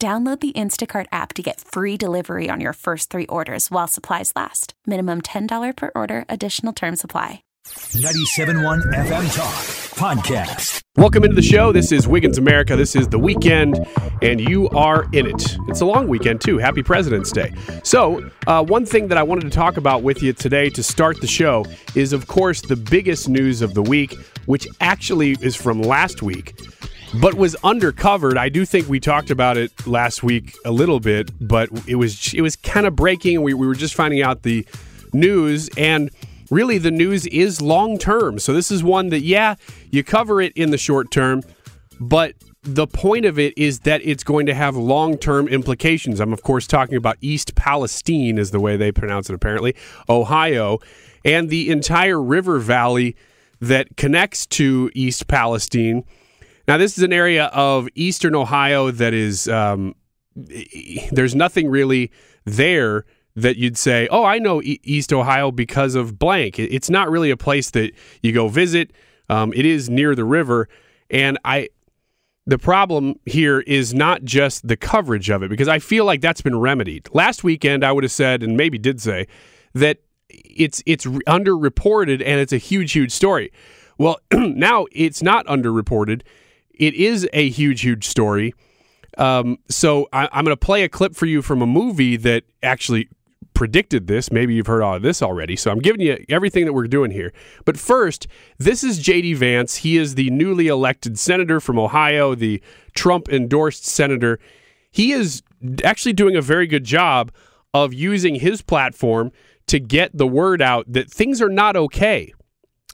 Download the Instacart app to get free delivery on your first three orders while supplies last. Minimum $10 per order, additional term supply. 97.1 FM Talk Podcast. Welcome into the show. This is Wiggins America. This is the weekend, and you are in it. It's a long weekend, too. Happy President's Day. So, uh, one thing that I wanted to talk about with you today to start the show is, of course, the biggest news of the week, which actually is from last week but was undercovered. I do think we talked about it last week a little bit, but it was it was kind of breaking. We, we were just finding out the news, and really the news is long term. So this is one that yeah, you cover it in the short term, but the point of it is that it's going to have long term implications. I'm of course talking about East Palestine, is the way they pronounce it. Apparently, Ohio, and the entire river valley that connects to East Palestine now, this is an area of eastern Ohio that is, um, there's nothing really there that you'd say, oh, I know East Ohio because of blank. It's not really a place that you go visit. Um, it is near the river. And I, the problem here is not just the coverage of it, because I feel like that's been remedied. Last weekend, I would have said, and maybe did say, that it's it's underreported and it's a huge, huge story. Well, now it's not underreported it is a huge, huge story. Um, so I, am going to play a clip for you from a movie that actually predicted this. Maybe you've heard all of this already. So I'm giving you everything that we're doing here. But first, this is J.D. Vance. He is the newly elected senator from Ohio, the Trump endorsed senator. He is actually doing a very good job of using his platform to get the word out that things are not okay.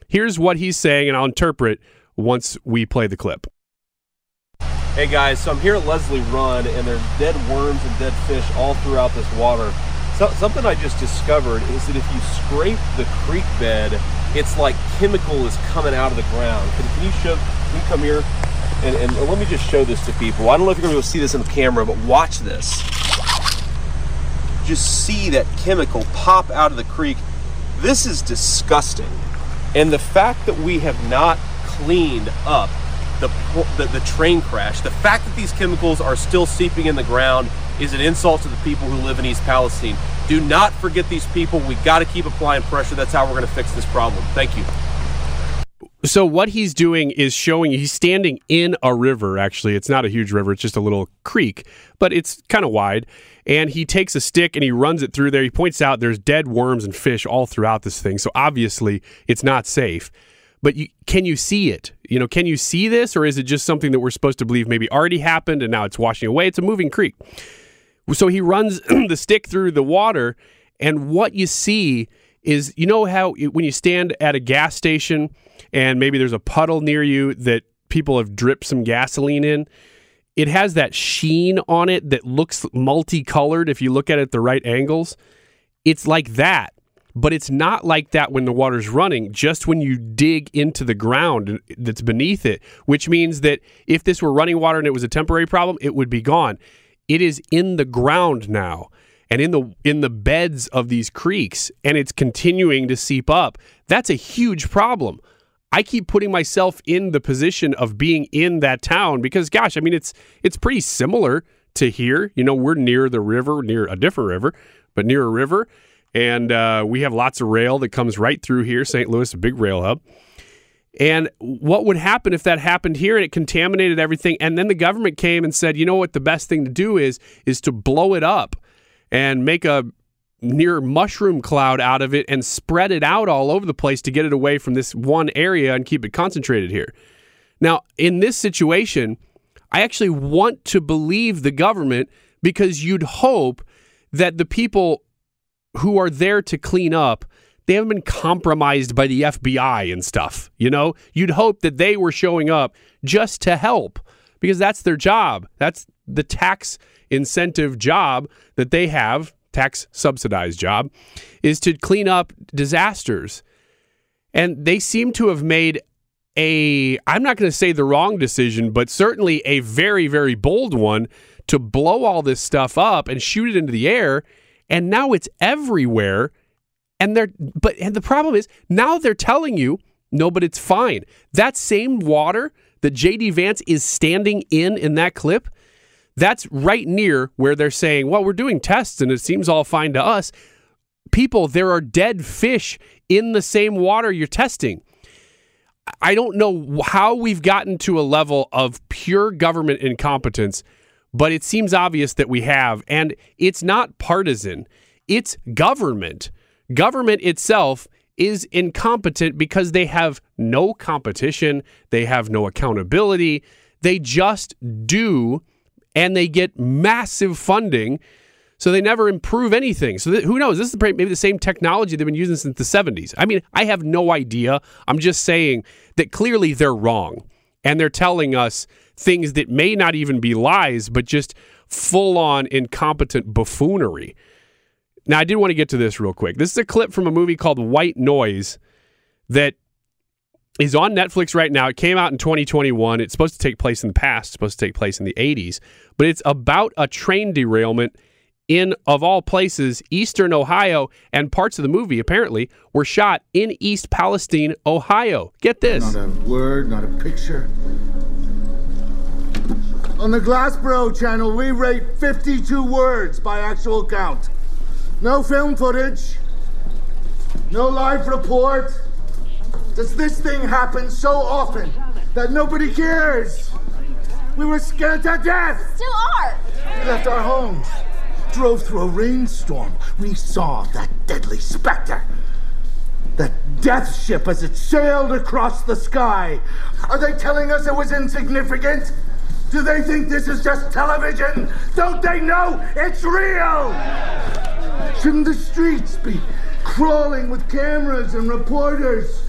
Here's what he's saying, and I'll interpret once we play the clip. Hey guys, so I'm here at Leslie Run and there's dead worms and dead fish all throughout this water. So, something I just discovered is that if you scrape the creek bed, it's like chemical is coming out of the ground. Can, can you show, can you come here? And, and let me just show this to people. I don't know if you're gonna be able to see this in the camera, but watch this. Just see that chemical pop out of the creek. This is disgusting. And the fact that we have not cleaned up the, the, the train crash. The fact that these chemicals are still seeping in the ground is an insult to the people who live in East Palestine. Do not forget these people. We got to keep applying pressure. That's how we're going to fix this problem. Thank you. So what he's doing is showing he's standing in a river. Actually, it's not a huge river; it's just a little creek, but it's kind of wide. And he takes a stick and he runs it through there. He points out there's dead worms and fish all throughout this thing. So obviously, it's not safe but you, can you see it? You know, can you see this, or is it just something that we're supposed to believe maybe already happened and now it's washing away? It's a moving creek. So he runs the stick through the water, and what you see is, you know how when you stand at a gas station and maybe there's a puddle near you that people have dripped some gasoline in. It has that sheen on it that looks multicolored if you look at it at the right angles. It's like that but it's not like that when the water's running, just when you dig into the ground that's beneath it, which means that if this were running water and it was a temporary problem, it would be gone. It is in the ground now and in the in the beds of these creeks and it's continuing to seep up. That's a huge problem. I keep putting myself in the position of being in that town because gosh, I mean it's it's pretty similar to here. You know, we're near the river, near a different river, but near a river and uh, we have lots of rail that comes right through here, St. Louis, a big rail hub. And what would happen if that happened here and it contaminated everything? And then the government came and said, you know what, the best thing to do is is to blow it up and make a near mushroom cloud out of it and spread it out all over the place to get it away from this one area and keep it concentrated here. Now, in this situation, I actually want to believe the government because you'd hope that the people who are there to clean up they haven't been compromised by the FBI and stuff. You know, you'd hope that they were showing up just to help because that's their job. That's the tax incentive job that they have, tax subsidized job, is to clean up disasters. And they seem to have made a, I'm not going to say the wrong decision, but certainly a very, very bold one to blow all this stuff up and shoot it into the air. And now it's everywhere. And they're, but, and the problem is now they're telling you, no, but it's fine. That same water that JD Vance is standing in in that clip, that's right near where they're saying, well, we're doing tests and it seems all fine to us. People, there are dead fish in the same water you're testing. I don't know how we've gotten to a level of pure government incompetence, but it seems obvious that we have. And it's not partisan, it's government. Government itself is incompetent because they have no competition, they have no accountability, they just do, and they get massive funding. So they never improve anything. So th- who knows? This is maybe the same technology they've been using since the 70s. I mean, I have no idea. I'm just saying that clearly they're wrong. And they're telling us things that may not even be lies, but just full on incompetent buffoonery. Now, I did want to get to this real quick. This is a clip from a movie called White Noise that is on Netflix right now. It came out in 2021. It's supposed to take place in the past, it's supposed to take place in the 80s, but it's about a train derailment in, of all places, eastern Ohio, and parts of the movie apparently were shot in East Palestine, Ohio. Get this. Not a word, not a picture. On the Glassboro channel, we rate 52 words by actual count. No film footage, no live report. Does this thing happen so often that nobody cares? We were scared to death. Still are. We left our homes, drove through a rainstorm. We saw that deadly specter. That death ship as it sailed across the sky. Are they telling us it was insignificant? Do they think this is just television? Don't they know it's real? Shouldn't the streets be crawling with cameras and reporters?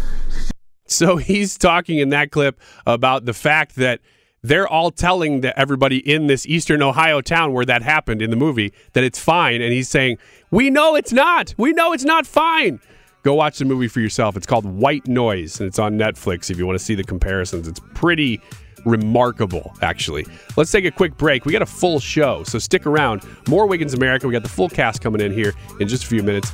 So he's talking in that clip about the fact that they're all telling the, everybody in this eastern Ohio town where that happened in the movie that it's fine. And he's saying, We know it's not. We know it's not fine. Go watch the movie for yourself. It's called White Noise, and it's on Netflix if you want to see the comparisons. It's pretty remarkable, actually. Let's take a quick break. We got a full show, so stick around. More Wiggins America. We got the full cast coming in here in just a few minutes.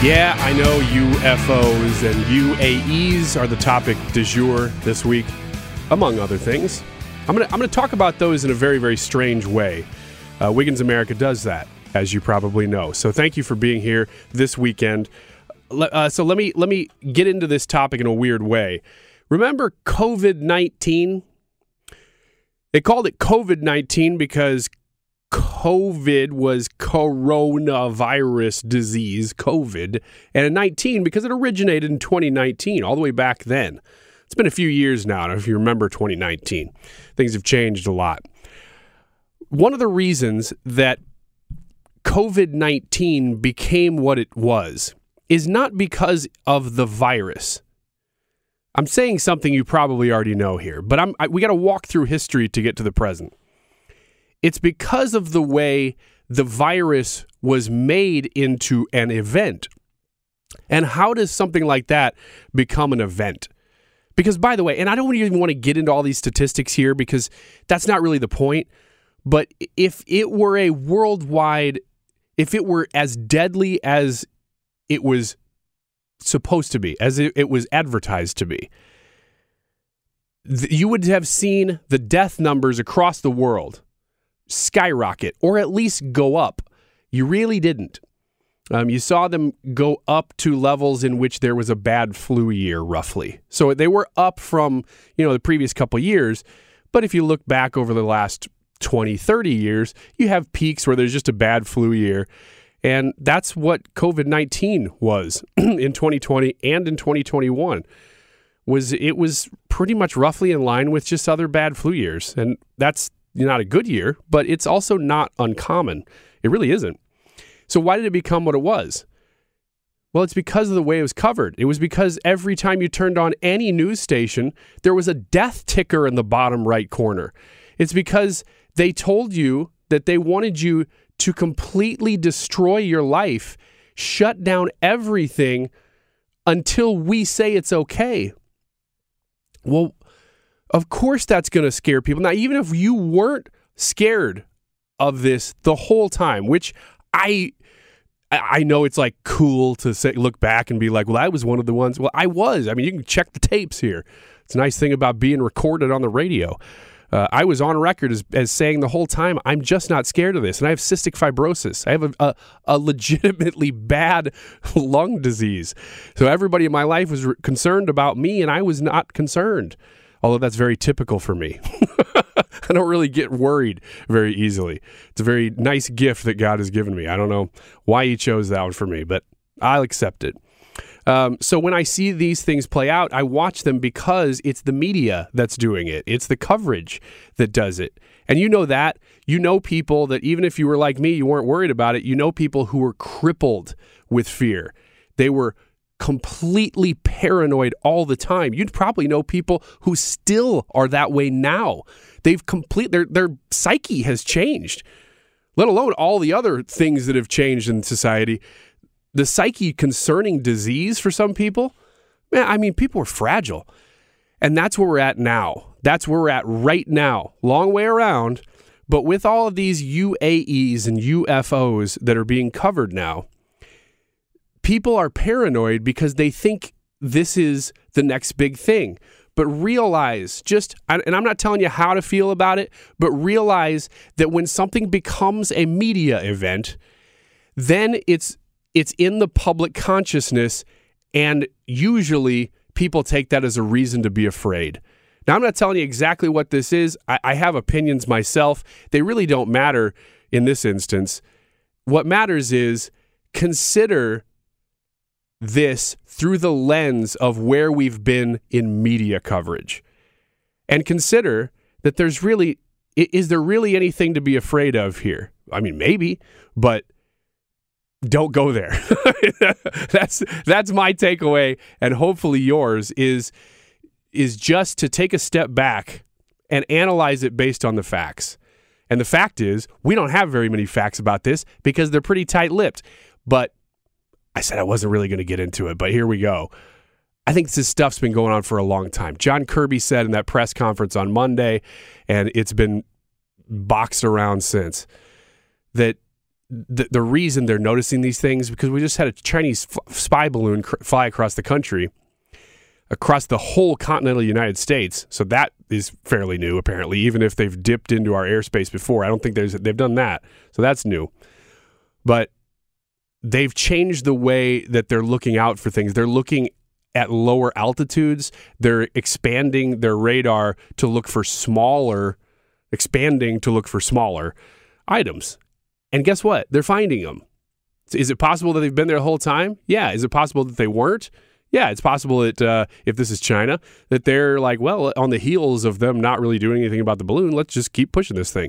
Yeah, I know UFOs and UAPs are the topic du jour this week, among other things. I'm going to I'm gonna talk about those in a very, very strange way. Uh, Wiggins America does that, as you probably know. So thank you for being here this weekend. Uh, so let me let me get into this topic in a weird way. Remember COVID nineteen? They called it COVID nineteen because COVID was coronavirus disease, COVID, and 19 because it originated in 2019, all the way back then. It's been a few years now. If you remember 2019, things have changed a lot. One of the reasons that COVID 19 became what it was is not because of the virus. I'm saying something you probably already know here, but I, we got to walk through history to get to the present. It's because of the way the virus was made into an event. And how does something like that become an event? Because, by the way, and I don't even want to get into all these statistics here because that's not really the point. But if it were a worldwide, if it were as deadly as it was supposed to be, as it, was advertised to be, you would have seen the death numbers across the world skyrocket or at least go up. You really didn't. Um, you saw them go up to levels in which there was a bad flu year, roughly. So they were up from you know the previous couple years, but if you look back over the last 20, 30 years, you have peaks where there's just a bad flu year. And that's what COVID 19 was in 2020 and in 2021 was it was pretty much roughly in line with just other bad flu years. And that's not a good year, but it's also not uncommon. It really isn't. So why did it become what it was? Well, it's because of the way it was covered. It was because every time you turned on any news station, there was a death ticker in the bottom right corner. It's because they told you that they wanted you to completely destroy your life, shut down everything until we say it's okay. Well, of course that's going to scare people. Now, even if you weren't scared of this the whole time, which I I know it's like cool to say, look back and be like, well, I was one of the ones. Well, I was. I mean, you can check the tapes here. It's a nice thing about being recorded on the radio. Uh, I was on record as, as saying the whole time, I'm just not scared of this. And I have cystic fibrosis. I have a, a, a legitimately bad lung disease. So everybody in my life was re- concerned about me, and I was not concerned. Although that's very typical for me. I don't really get worried very easily. It's a very nice gift that God has given me. I don't know why He chose that one for me, but I'll accept it. Um, so when I see these things play out, I watch them because it's the media that's doing it. It's the coverage that does it. And you know that. You know people that even if you were like me, you weren't worried about it. You know people who were crippled with fear. They were completely paranoid all the time. You'd probably know people who still are that way now. They've complete their their psyche has changed. Let alone all the other things that have changed in society the psyche concerning disease for some people, man, I mean, people are fragile. And that's where we're at now. That's where we're at right now. Long way around. But with all of these UAPs and UFOs that are being covered now, people are paranoid because they think this is the next big thing. But realize just, and I'm not telling you how to feel about it, but realize that when something becomes a media event, then it's it's in the public consciousness, and usually people take that as a reason to be afraid. Now, I'm not telling you exactly what this is. I, I have opinions myself. They really don't matter in this instance. What matters is consider this through the lens of where we've been in media coverage. And consider that there's really, is there really anything to be afraid of here? I mean, maybe, but don't go there. that's that's my takeaway, and hopefully yours is is just to take a step back and analyze it based on the facts. And the fact is, we don't have very many facts about this because they're pretty tight-lipped. But I said I wasn't really going to get into it, but here we go. I think this stuff's been going on for a long time. John Kirby said in that press conference on Monday, and it's been boxed around since, that the, the reason they're noticing these things because we just had a Chinese f- spy balloon cr- fly across the country, across the whole continental United States. So that is fairly new, apparently, even if they've dipped into our airspace before. I don't think there's they've done that, so that's new. But they've changed the way that they're looking out for things. They're looking at lower altitudes. They're expanding their radar to look for smaller, expanding to look for smaller items. And guess what? They're finding them. Is it possible that they've been there the whole time? Yeah. Is it possible that they weren't? Yeah, it's possible that uh, if this is China, that they're like, well, on the heels of them not really doing anything about the balloon, let's just keep pushing this thing.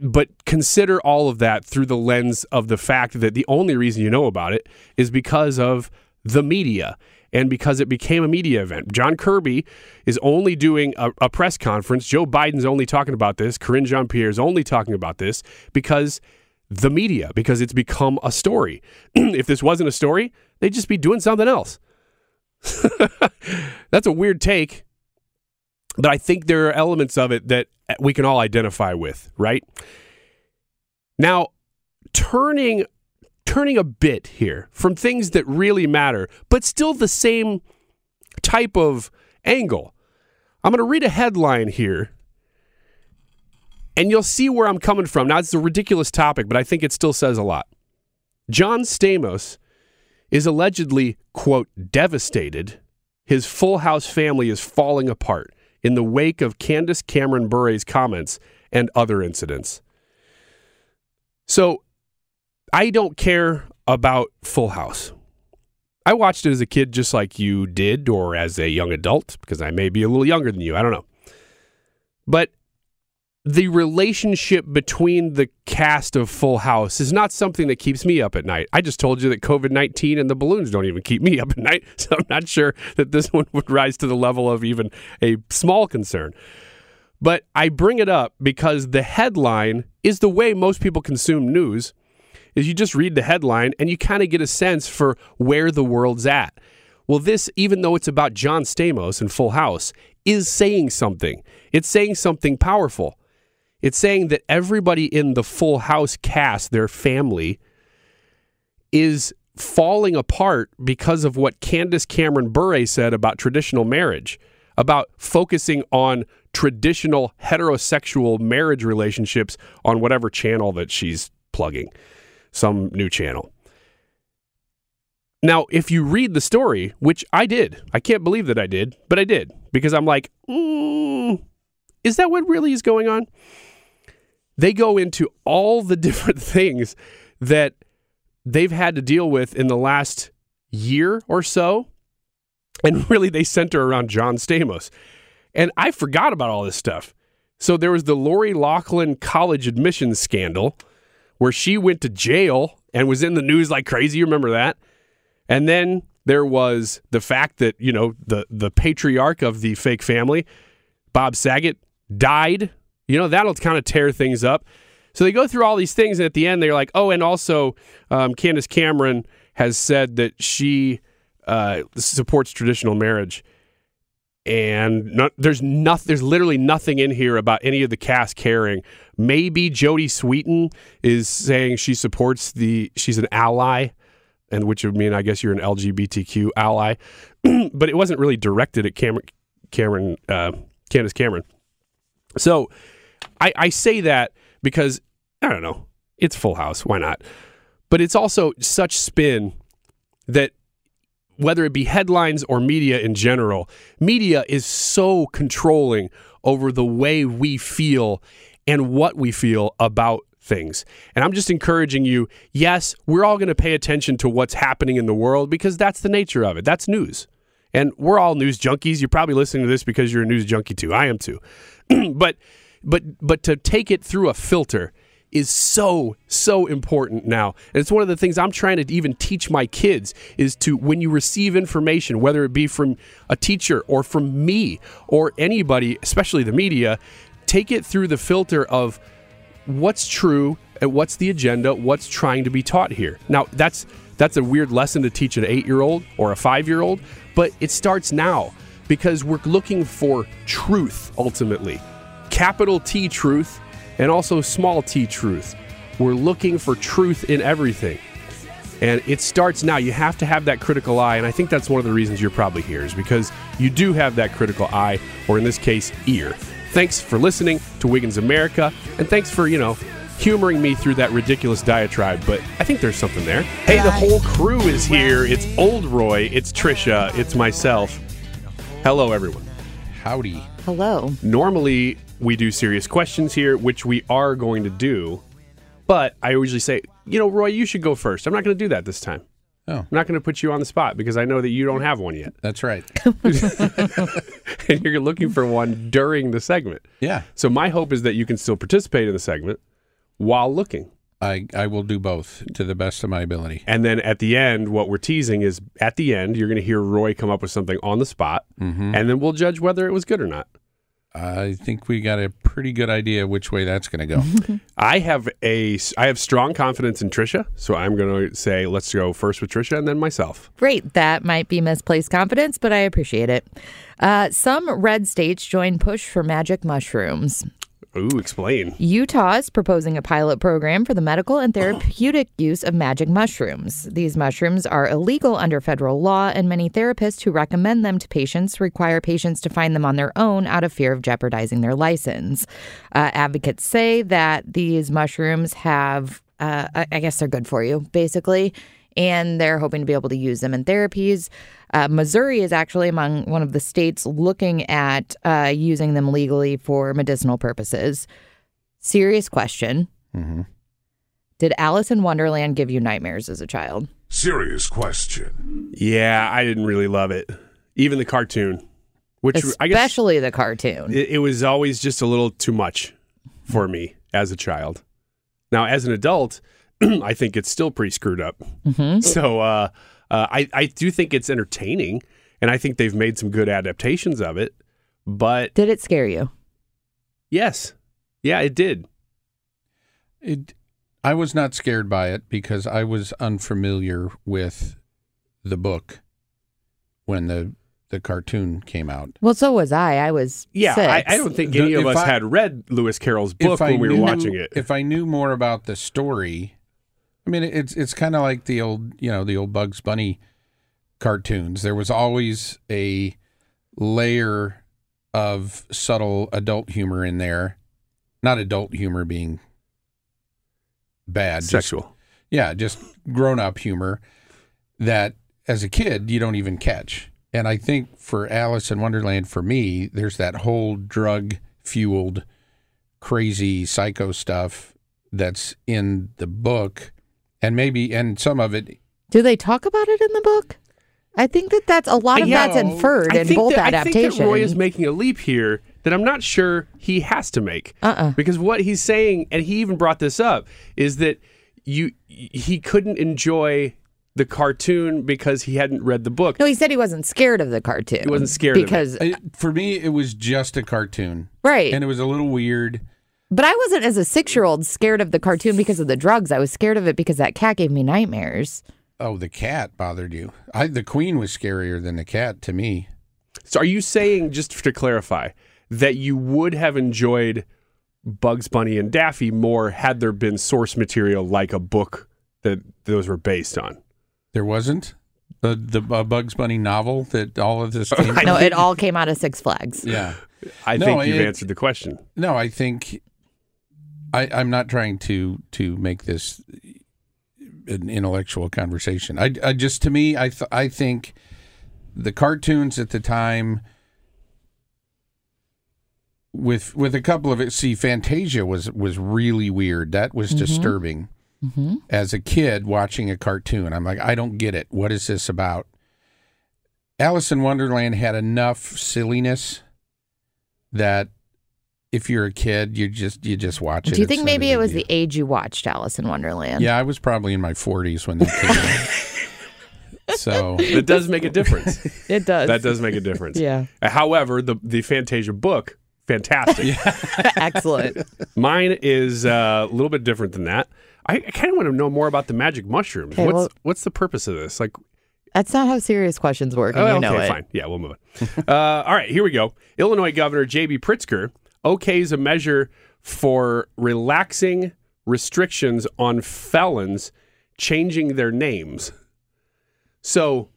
But consider all of that through the lens of the fact that the only reason you know about it is because of the media and because it became a media event. John Kirby is only doing a, a press conference. Joe Biden's only talking about this. Karine Jean Pierre is only talking about this because the media, because it's become a story. if this wasn't a story, they'd just be doing something else. That's a weird take, but I think there are elements of it that we can all identify with, right? Now, turning turning a bit here from things that really matter, but still the same type of angle. I'm going to read a headline here and you'll see where I'm coming from. Now, it's a ridiculous topic, but I think it still says a lot. John Stamos is allegedly, quote, devastated. His full house family is falling apart in the wake of Candace Cameron Bure's comments and other incidents. So, I don't care about Full House. I watched it as a kid just like you did, or as a young adult, because I may be a little younger than you. I don't know. But the relationship between the cast of Full House is not something that keeps me up at night. I just told you that COVID 19 and the balloons don't even keep me up at night. So I'm not sure that this one would rise to the level of even a small concern. But I bring it up because the headline is the way most people consume news is you just read the headline and you kind of get a sense for where the world's at. Well, this, even though it's about John Stamos and Full House, is saying something. It's saying something powerful. It's saying that everybody in the Full House cast, their family, is falling apart because of what Candace Cameron Bure said about traditional marriage, about focusing on traditional heterosexual marriage relationships on whatever channel that she's plugging some new channel. Now, if you read the story, which I did, I can't believe that I did, but I did because I'm like, mm, is that what really is going on? They go into all the different things that they've had to deal with in the last year or so. And really, they center around John Stamos. And I forgot about all this stuff. So there was the Lori Loughlin college admissions scandal where she went to jail and was in the news like crazy. You remember that? And then there was the fact that, you know, the the patriarch of the fake family, Bob Saget, died. You know, that'll kind of tear things up. So they go through all these things, and at the end, they're like, oh, and also um, Candace Cameron has said that she uh, supports traditional marriage and no, there's nothing. There's literally nothing in here about any of the cast caring. Maybe Jodie Sweetin is saying she supports the. She's an ally, and which would mean I guess you're an LGBTQ ally, but it wasn't really directed at Cameron, Cameron, uh, Candace Cameron. So, I, I say that because I don't know. It's Full House. Why not? But it's also such spin that whether it be headlines or media in general, media is so controlling over the way we feel and what we feel about things. And I'm just encouraging you yes, we're all going to pay attention to what's happening in the world because that's the nature of it. That's news. And we're all news junkies. You're probably listening to this because you're a news junkie too. I am too. but but but to take it through a filter is so so important now. And it's one of the things i'm trying to even teach my kids is to when you receive information whether it be from a teacher or from me or anybody especially the media take it through the filter of what's true and what's the agenda what's trying to be taught here. Now that's that's a weird lesson to teach an 8-year-old or a 5-year-old but it starts now because we're looking for truth ultimately capital T truth and also small t truth. We're looking for truth in everything. And it starts now. You have to have that critical eye. And I think that's one of the reasons you're probably here is because you do have that critical eye, or in this case, ear. Thanks for listening to Wiggins America. And thanks for, you know, humoring me through that ridiculous diatribe. But I think there's something there. Hey, the whole crew is here. It's Old Roy, it's Trisha, it's myself. Hello, everyone. Howdy. Hello. Normally, we do serious questions here, which we are going to do. But I usually say, you know, Roy, you should go first. I'm not going to do that this time. Oh. I'm not going to put you on the spot because I know that you don't have one yet. That's right. and you're looking for one during the segment. Yeah. So my hope is that you can still participate in the segment while looking. I, I will do both to the best of my ability. And then at the end, what we're teasing is at the end, you're going to hear Roy come up with something on the spot, Mm-hmm. and then we'll judge whether it was good or not. I think we got a pretty good idea which way that's going to go. I have a I have strong confidence in Trisha, so I'm going to say let's go first with Trisha and then myself. Great. That might be misplaced confidence, but I appreciate it. Uh, some red states join push for magic mushrooms. Ooh, explain. Utah is proposing a pilot program for the medical and therapeutic use of magic mushrooms. These mushrooms are illegal under federal law, and many therapists who recommend them to patients require patients to find them on their own out of fear of jeopardizing their license. Uh, advocates say that these mushrooms have, uh, I I guess they're good for you, basically, and they're hoping to be able to use them in therapies. Uh, Missouri is actually among one of the states looking at uh, using them legally for medicinal purposes. Serious question. Mm-hmm. Did Alice in Wonderland give you nightmares as a child? Serious question. Yeah, I didn't really love it. Even the cartoon, which I guess Especially the cartoon. it, it was always just a little too much for me as a child. Now, as an adult, I think it's still pretty screwed up. Mhm. So uh, uh, I I do think it's entertaining, and I think they've made some good adaptations of it. But Did it scare you? yes, yeah, it did. It, I was not scared by it because I was unfamiliar with the book when the the cartoon came out. Well, so was I. I was Yeah, six. I, I don't think The- any of us I- had read Lewis Carroll's book when we were watching it. If I knew more about the story, I mean, it's it's kind of like the old, you know, the old Bugs Bunny cartoons. There was always a layer of subtle adult humor in there. Not adult humor being bad, just- Sexual. yeah, just grown up humor that as a kid you don't even catch. And I think for Alice in Wonderland, for me, there's that whole drug fueled, crazy psycho stuff that's in the book. And maybe, and some of it, Do they talk about it in the book? I think that that's a lot of Yeah, that's inferred in both that, I adaptations. think that Roy is making a leap here that I'm not sure he has to make. Uh-uh. Because what he's saying, and he even brought this up, is that you he couldn't enjoy the cartoon because he hadn't read the book. no, he said he wasn't scared of the cartoon. He wasn't scared of it. because it, for me, it was just a cartoon. right. And it was a little weird. But I wasn't as a six year old scared of the cartoon because of the drugs. I was scared of it because that cat gave me nightmares. Oh, the cat bothered you. I, the queen was scarier than the cat to me. So are you saying, just to clarify, that you would have enjoyed Bugs Bunny and Daffy more had there been source material like a book that those were based on? There wasn't the the uh, Bugs Bunny novel that all of this came. No, it all came out of Six Flags. yeah. I No, think you've it- answered the question. No, I think I, I'm not trying to to make this an intellectual conversation. I, I just to me, I th- I think the cartoons at the time with with a couple of it. See, Fantasia was was really weird. That was mm-hmm. disturbing. Mm-hmm. As a kid watching a cartoon, I'm like, I don't get it. What is this about? Alice in Wonderland had enough silliness that if you're a kid, you just you just watch it. Do you think maybe it was the age you watched Alice in Wonderland? Yeah, I was probably in my 40s when that came out. So it does make a difference. It does. that does make a difference. Yeah. Uh, However, the the Fantasia book, fantastic. Excellent. Mine is uh, a little bit different than that. I, I kind of want to know more about the magic mushrooms. Okay, what's well- what's the purpose of this? Like, That's not how serious questions work, and oh, you know okay, it. fine. Yeah, we'll move on. uh, all right, here we go. Illinois Governor J.B. Pritzker okays a measure for relaxing restrictions on felons changing their names. So,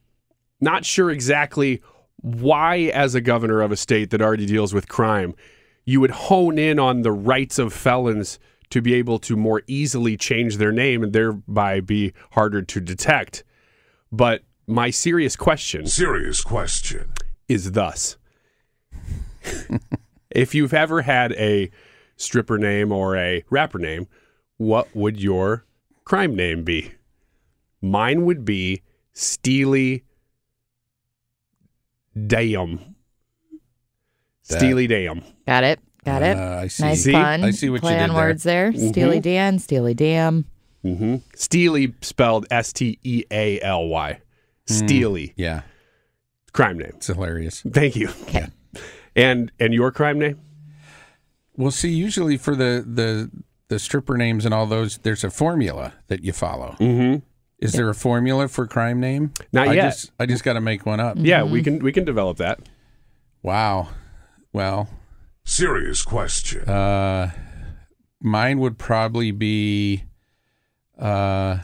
not sure exactly why, as a governor of a state that already deals with crime, you would hone in on the rights of felons to be able to more easily change their name and thereby be harder to detect. But my serious question Serious question. is thus if you've ever had a stripper name or a rapper name, what would your crime name be? Mine would be Steely Dam. Steely Dam. Got it. Got it. Uh, I see. Nice See? pun. I see what you Play did on there. words there. Steely Dan, Steely Dam. hmm Steely spelled S T E A L Y. Steely. Yeah, Crime name. it's hilarious. Thank you. Okay. And and your crime name? Well, see, usually for the the the stripper names and all those, there's a formula that you follow. Mm-hmm. Is there a formula for crime name? Not I yet. Just, I just got to make one up. Yeah, we can we can develop that. Wow. Well, Serious question. uh, mine would probably be uh,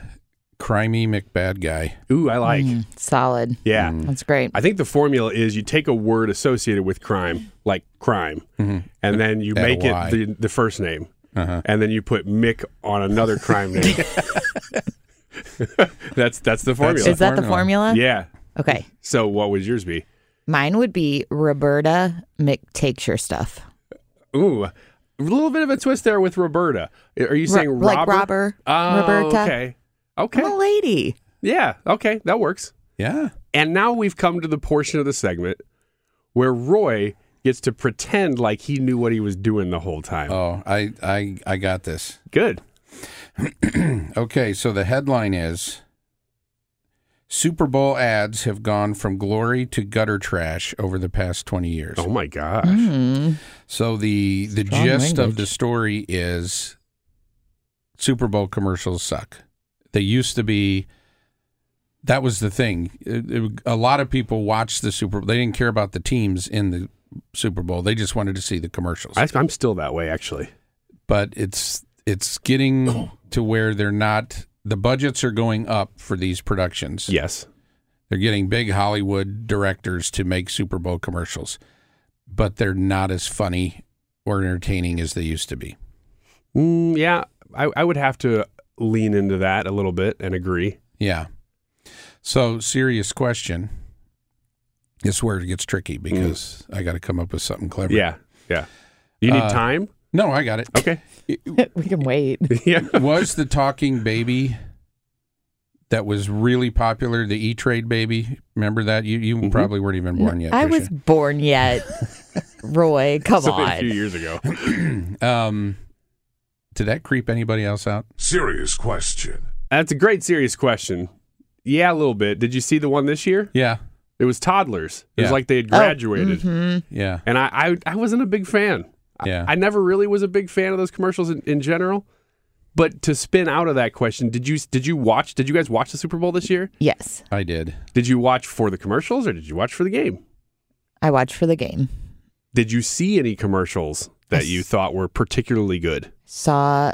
crimey McBad guy. Ooh, I like. Mm, solid. Yeah. That's great. I think the formula is you take a word associated with crime, like crime, and then you Add make it the, the first name, Uh-huh. and then you put Mick on another crime name. that's that's the formula. Is that the formula. formula? yeah. Okay. So what would yours be? Mine would be Roberta McTakes Your Stuff. Ooh, a little bit of a twist there with Roberta. Are you saying Ro- like Robert? Robber, Oh, Roberta. Okay. Okay. I'm a lady. Yeah. Okay. That works. Yeah. And now we've come to the portion of the segment where Roy gets to pretend like he knew what he was doing the whole time. Oh, I I I got this. Good. Okay, so the headline is Super Bowl ads have gone from glory to gutter trash over the past 20 years. Oh my gosh. Mm. So the the Strong gist of the story is Super Bowl commercials suck. They used to be that was the thing. It- it- a lot of people watched the Super Bowl. They didn't care about the teams in the Super Bowl. They just wanted to see the commercials. I, I'm still that way, actually. but it's it's getting to where they're not the budgets are going up for these productions. Yes. They're getting big Hollywood directors to make Super Bowl commercials, but they're not as funny or entertaining as they used to be. Mm, yeah. I, I would have to lean into that a little bit and agree. Yeah. So, serious question. This is where it gets tricky because I got to come up with something clever. Yeah. Yeah. You need Uh, time? No, I got it. Okay. we can wait. yeah. was the talking baby that was really popular the E-Trade baby? Remember that? You you Mhm. probably weren't even born yet. I was born yet. Roy, come on. a few years ago. um, did that creep anybody else out? Serious question. That's a great serious question. Yeah, a little bit. Did you see the one this year? Yeah, It was toddlers. It was like they had Oh, graduated. mhm. yeah, And I, I, I wasn't a big fan. I- Yeah. I, never really was a big fan of those commercials in, in general. But to spin out of that question, did you did you watch? Did you guys watch the Super Bowl this year? Yes, I did. Did you watch for the commercials or did you watch for the game? I watched for the game. Did you see any commercials that you thought were particularly good? Saw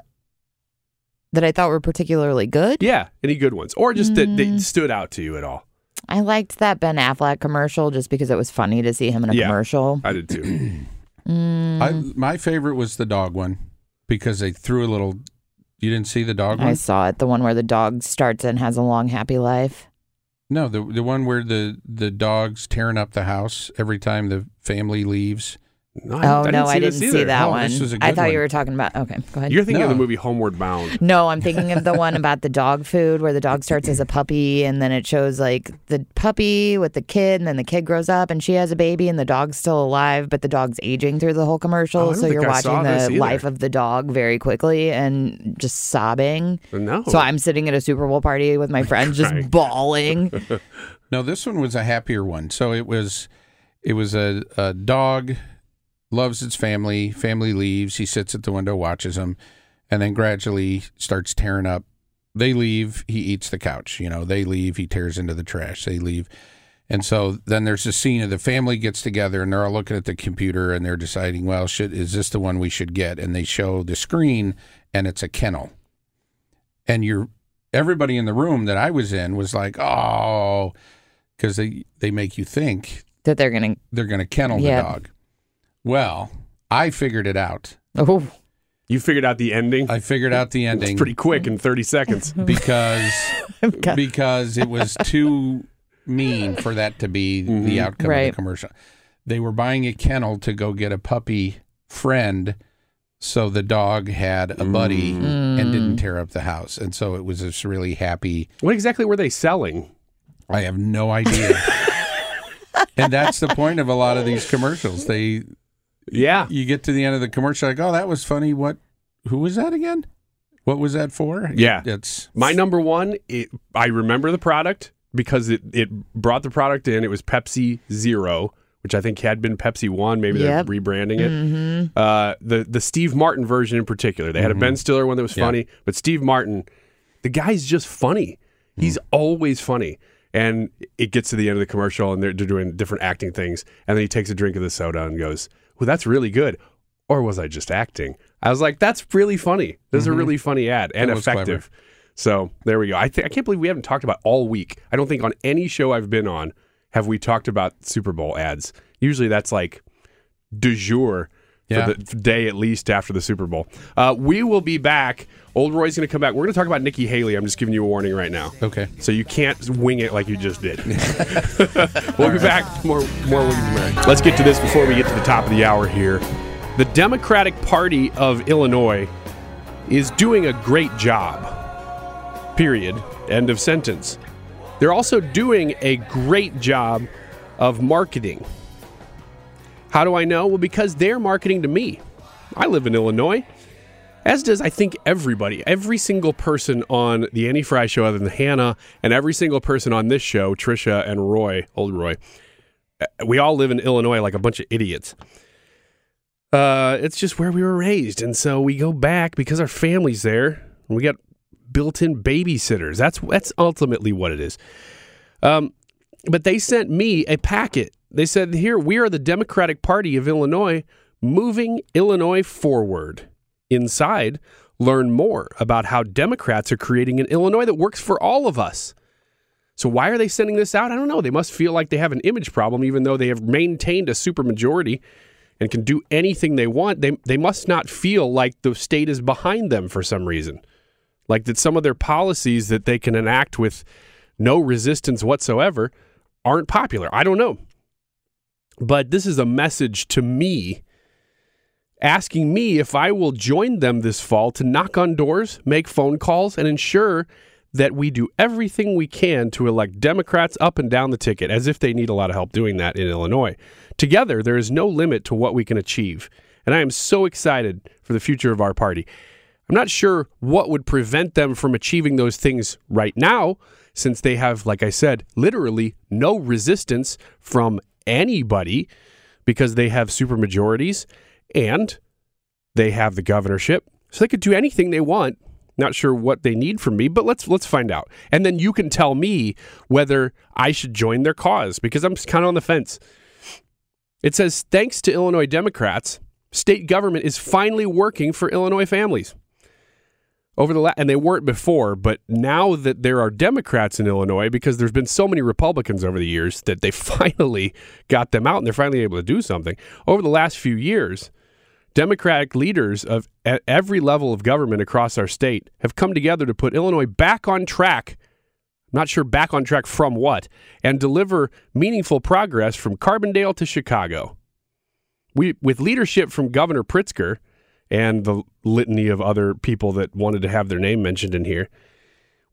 that I thought were particularly good. Yeah, any good ones, or just that, that Mm. stood out to you at all? I liked that Ben Affleck commercial just because it was funny to see him in a Yeah. commercial. I did too. Mm, I my favorite was the dog one because they threw a little. You didn't see the dog I one? I saw it. The one where the dog starts and has a long, happy life. No, the the one where the the dog's tearing up the house every time the family leaves. No, oh no, I oh, didn't this see that Oh, one. this was a I good thought you were talking about. Okay, go ahead. You're thinking of the movie Homeward Bound. No, I'm thinking of the one about the dog food where the dog starts as a puppy and then it shows like the puppy with the kid and then the kid grows up and she has a baby and the dog's still alive but the dog's aging through the whole commercial Oh, so you're I watching the life of the dog very quickly and just sobbing. No. So I'm sitting at a Super Bowl party with my friends just Crying. bawling. No, this one was a happier one. So it was, it was a, a dog loves its family. Family leaves. He sits at the window, watches them, and then gradually starts tearing up. They leave. He eats the couch. You know, they leave. He tears into the trash. They leave. And so then there's a scene of the family gets together and they're all looking at the computer and they're deciding, well, should is this the one we should get? And they show the screen and it's a kennel. And you're everybody in the room that I was in was like, oh, because they they make you think that they're gonna they're going to kennel Yeah. the dog. Well, I figured it out. Oh, You figured out the ending. I figured out the ending It's pretty quick in 30 seconds. because Okay. because it was too mean for that to be Mm-hmm. the outcome of Right. the commercial. They were buying a kennel to go get a puppy friend so the dog had a buddy and didn't tear up the house. And so it was this really happy What exactly were they selling? I have no idea. and that's the point of a lot of these commercials. They Yeah. you get to the end of the commercial like, "Oh, that was funny. What who was that again? What was that for?" Yeah. It's My number one, it, I remember the product because it, it brought the product in. It was Pepsi Zero, which I think had been Pepsi One. Maybe Yep. they're rebranding it. Mm-hmm. Uh, the the Steve Martin version in particular. They had a mm-hmm. Ben Stiller one that was Yeah. funny, but Steve Martin, the guy's just funny. Hmm. He's always funny. And it gets to the end of the commercial, and they're, they're doing different acting things, and then he takes a drink of the soda and goes, "Well, that's really good." Or was I just acting? I was like, "That's really funny. This is a mm-hmm. really funny ad and was clever. effective." So there we go. I think I can't believe we haven't talked about all week. I don't think on any show I've been on have we talked about Super Bowl ads. Usually that's like du jour Yeah. for the day at least after the Super Bowl. Uh, we will be back. Old Roy's going to come back. We're going to talk about Nikki Haley. I'm just giving you a warning right now. okay. So you can't wing it like you just did. we'll be back. More, more Williams. Let's get to this before we get to the top of the hour here. The Democratic Party of Illinois is doing a great job. Period. End of sentence. They're also doing a great job of marketing. How do I know? Well, because they're marketing to me. I live in Illinois as does I think everybody, every single person on the Annie Frey show, other than Hannah, and every single person on this show, Trisha and Roy, old Roy. uh, We all live in Illinois like a bunch of idiots. Uh, it's just where we were raised, and so we go back because our family's there. And we got built-in babysitters. That's that's ultimately what it is. Um, but they sent me a packet. They said, "Here, we are the Democratic Party of Illinois, moving Illinois forward." Inside, learn more about how Democrats are creating an Illinois that works for all of us. So why are they sending this out? I don't know. They must feel like they have an image problem, even though they have maintained a supermajority and can do anything they want. They they must not feel like the state is behind them for some reason, like that some of their policies that they can enact with no resistance whatsoever aren't popular. I don't know, but this is a message to me asking me if I will join them this fall to knock on doors, make phone calls, and ensure that we do everything we can to elect Democrats up and down the ticket, as if they need a lot of help doing that in Illinois. Together, there is no limit to what we can achieve. And I am so excited for the future of our party. I'm not sure what would prevent them from achieving those things right now, since they have, like I said, literally no resistance from anybody because they have supermajorities and they have the governorship. So they could do anything they want. Not sure what they need from me, but let's let's find out. And then you can tell me whether I should join their cause because I'm kind of on the fence. It says thanks to Illinois Democrats, state government is finally working for Illinois families. Over the la- and they weren't before, but now that there are Democrats in Illinois because there's been so many Republicans over the years that they finally got them out and they're finally able to do something. Over the last few years, Democratic leaders of at every level of government across our state have come together to put Illinois back on track. Not sure back on track from what, and deliver meaningful progress from Carbondale to Chicago. We, with leadership from Governor Pritzker and the litany of other people that wanted to have their name mentioned in here,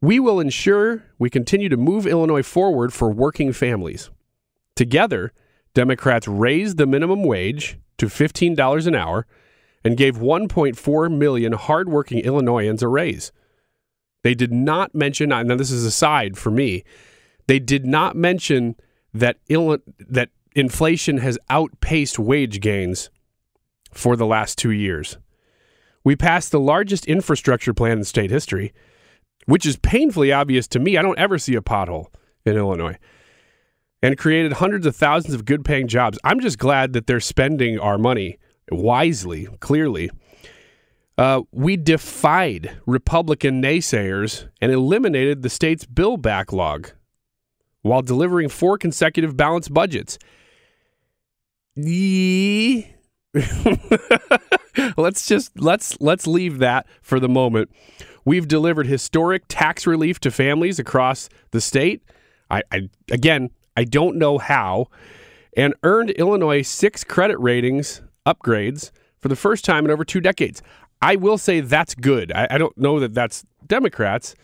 we will ensure we continue to move Illinois forward for working families. Together, Democrats raised the minimum wage to $15 an hour and gave 1.4 million hardworking Illinoisans a raise. They did not mention, and this is aside for me, they did not mention that that inflation has outpaced wage gains for the last two years. We passed the largest infrastructure plan in state history, which is painfully obvious to me. I don't ever see a pothole in Illinois and created hundreds of thousands of good paying jobs. I'm just glad that they're spending our money wisely, clearly. Uh, we defied Republican naysayers and eliminated the state's bill backlog while delivering four consecutive balanced budgets. Yee. let's just let's let's leave that for the moment. We've delivered historic tax relief to families across the state. I, I again, I don't know how, and earned Illinois six credit ratings upgrades for the first time in over two decades. I will say that's good. I, I don't know that that's Democrats,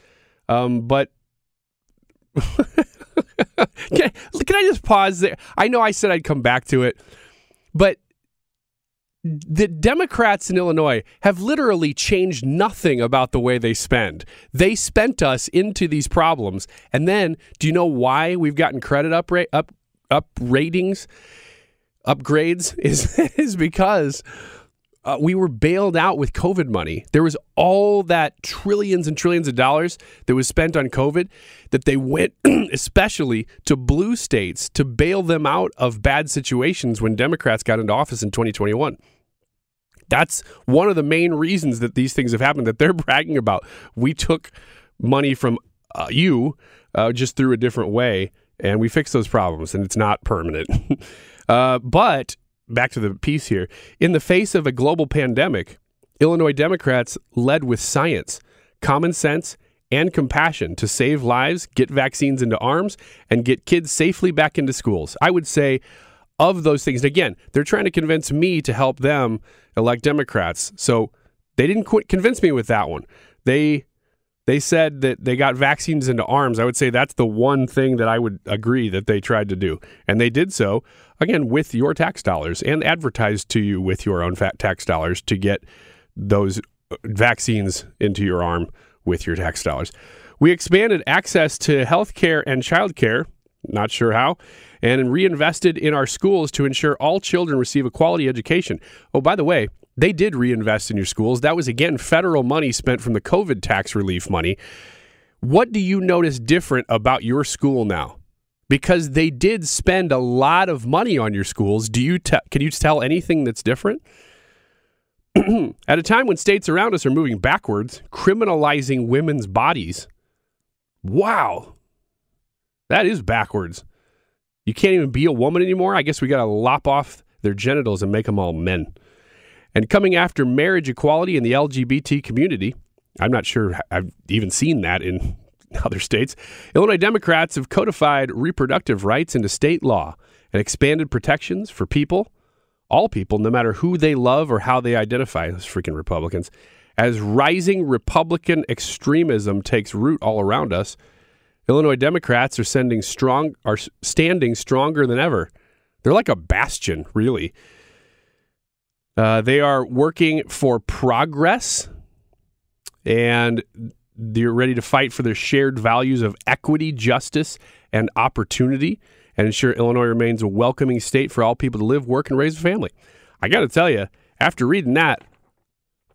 um, but can, can I just pause there? I know I said I'd come back to it, but the Democrats in Illinois have literally changed nothing about the way they spend. They spent us into these problems, and then do you know why we've gotten credit up up up ratings upgrades? Is is because uh, we were bailed out with COVID money. There was all that trillions and trillions of dollars that was spent on COVID that they went especially to blue states to bail them out of bad situations when Democrats got into office in 2021. That's one of the main reasons that these things have happened that they're bragging about. We took money from uh, you uh, just through a different way and we fixed those problems and it's not permanent. uh, but back to the piece here. In the face of a global pandemic, Illinois Democrats led with science, common sense, and compassion to save lives, get vaccines into arms, and get kids safely back into schools. I would say of those things, again, they're trying to convince me to help them elect Democrats. So they didn't convince me with that one. They they said that they got vaccines into arms. I would say that's the one thing that I would agree that they tried to do. And they did so, again, with your tax dollars and advertised to you with your own fat tax dollars to get those uh, vaccines into your arm with your tax dollars. We expanded access to health care and child care, not sure how, and reinvested in our schools to ensure all children receive a quality education. Oh, by the way, they did reinvest in your schools. That was, again, federal money spent from the COVID tax relief money. What do you notice different about your school now? Because they did spend a lot of money on your schools. Do you te- can you tell anything that's different? At a time when states around us are moving backwards, criminalizing women's bodies. Wow. That is backwards. You can't even be a woman anymore. I guess we got to lop off their genitals and make them all men and coming after marriage equality in the LGBT community. I'm not sure I've even seen that in other states. Illinois Democrats have codified reproductive rights into state law and expanded protections for people, all people, no matter who they love or how they identify. Those freaking Republicans. As rising Republican extremism takes root all around us, Illinois Democrats are sending strong are standing stronger than ever. They're like a bastion, really. Uh, they are working for progress and they're ready to fight for their shared values of equity, justice, and opportunity and ensure Illinois remains a welcoming state for all people to live, work, and raise a family. I got to tell you, after reading that,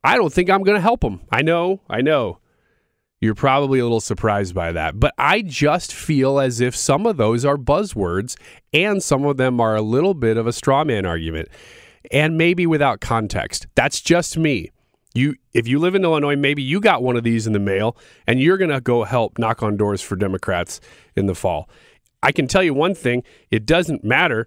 I don't think I'm going to help them. I know, I know. You're probably a little surprised by that, but I just feel as if some of those are buzzwords and some of them are a little bit of a straw man argument and maybe without context. That's just me. You if you live in Illinois, maybe you got one of these in the mail and you're going to go help knock on doors for Democrats in the fall. I can tell you one thing, it doesn't matter.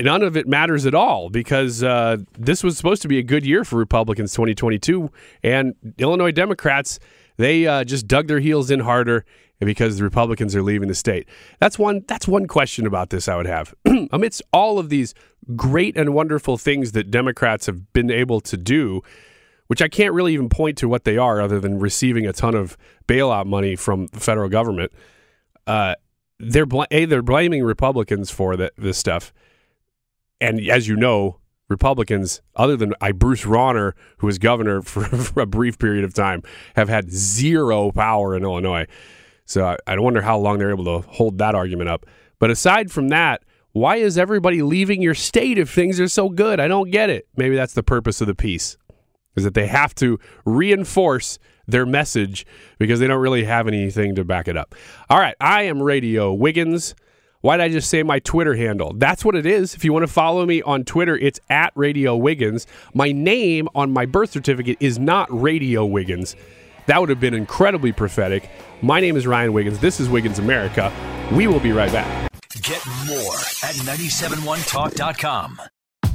None of it matters at all because uh, this was supposed to be a good year for Republicans 2022 and Illinois Democrats they uh, just dug their heels in harder because the Republicans are leaving the state. That's one. That's one question about this I would have. Amidst all of these great and wonderful things that Democrats have been able to do, which I can't really even point to what they are, other than receiving a ton of bailout money from the federal government. Uh, they're bl- a they're blaming Republicans for the, this stuff, and as you know, Republicans, other than I Bruce Rauner, who was governor for, for, a brief period of time, have had zero power in Illinois. So I, I wonder how long they're able to hold that argument up. But aside from that, why is everybody leaving your state if things are so good? I don't get it. Maybe that's the purpose of the piece, is that they have to reinforce their message because they don't really have anything to back it up. All right, I am Radio Wiggins. Why did I just say my Twitter handle? That's what it is. If you want to follow me on Twitter, it's at Radio Wiggins. My name on my birth certificate is not Radio Wiggins. That would have been incredibly prophetic. My name is Ryan Wiggins. This is Wiggins America. We will be right back. Get more at 971talk.com.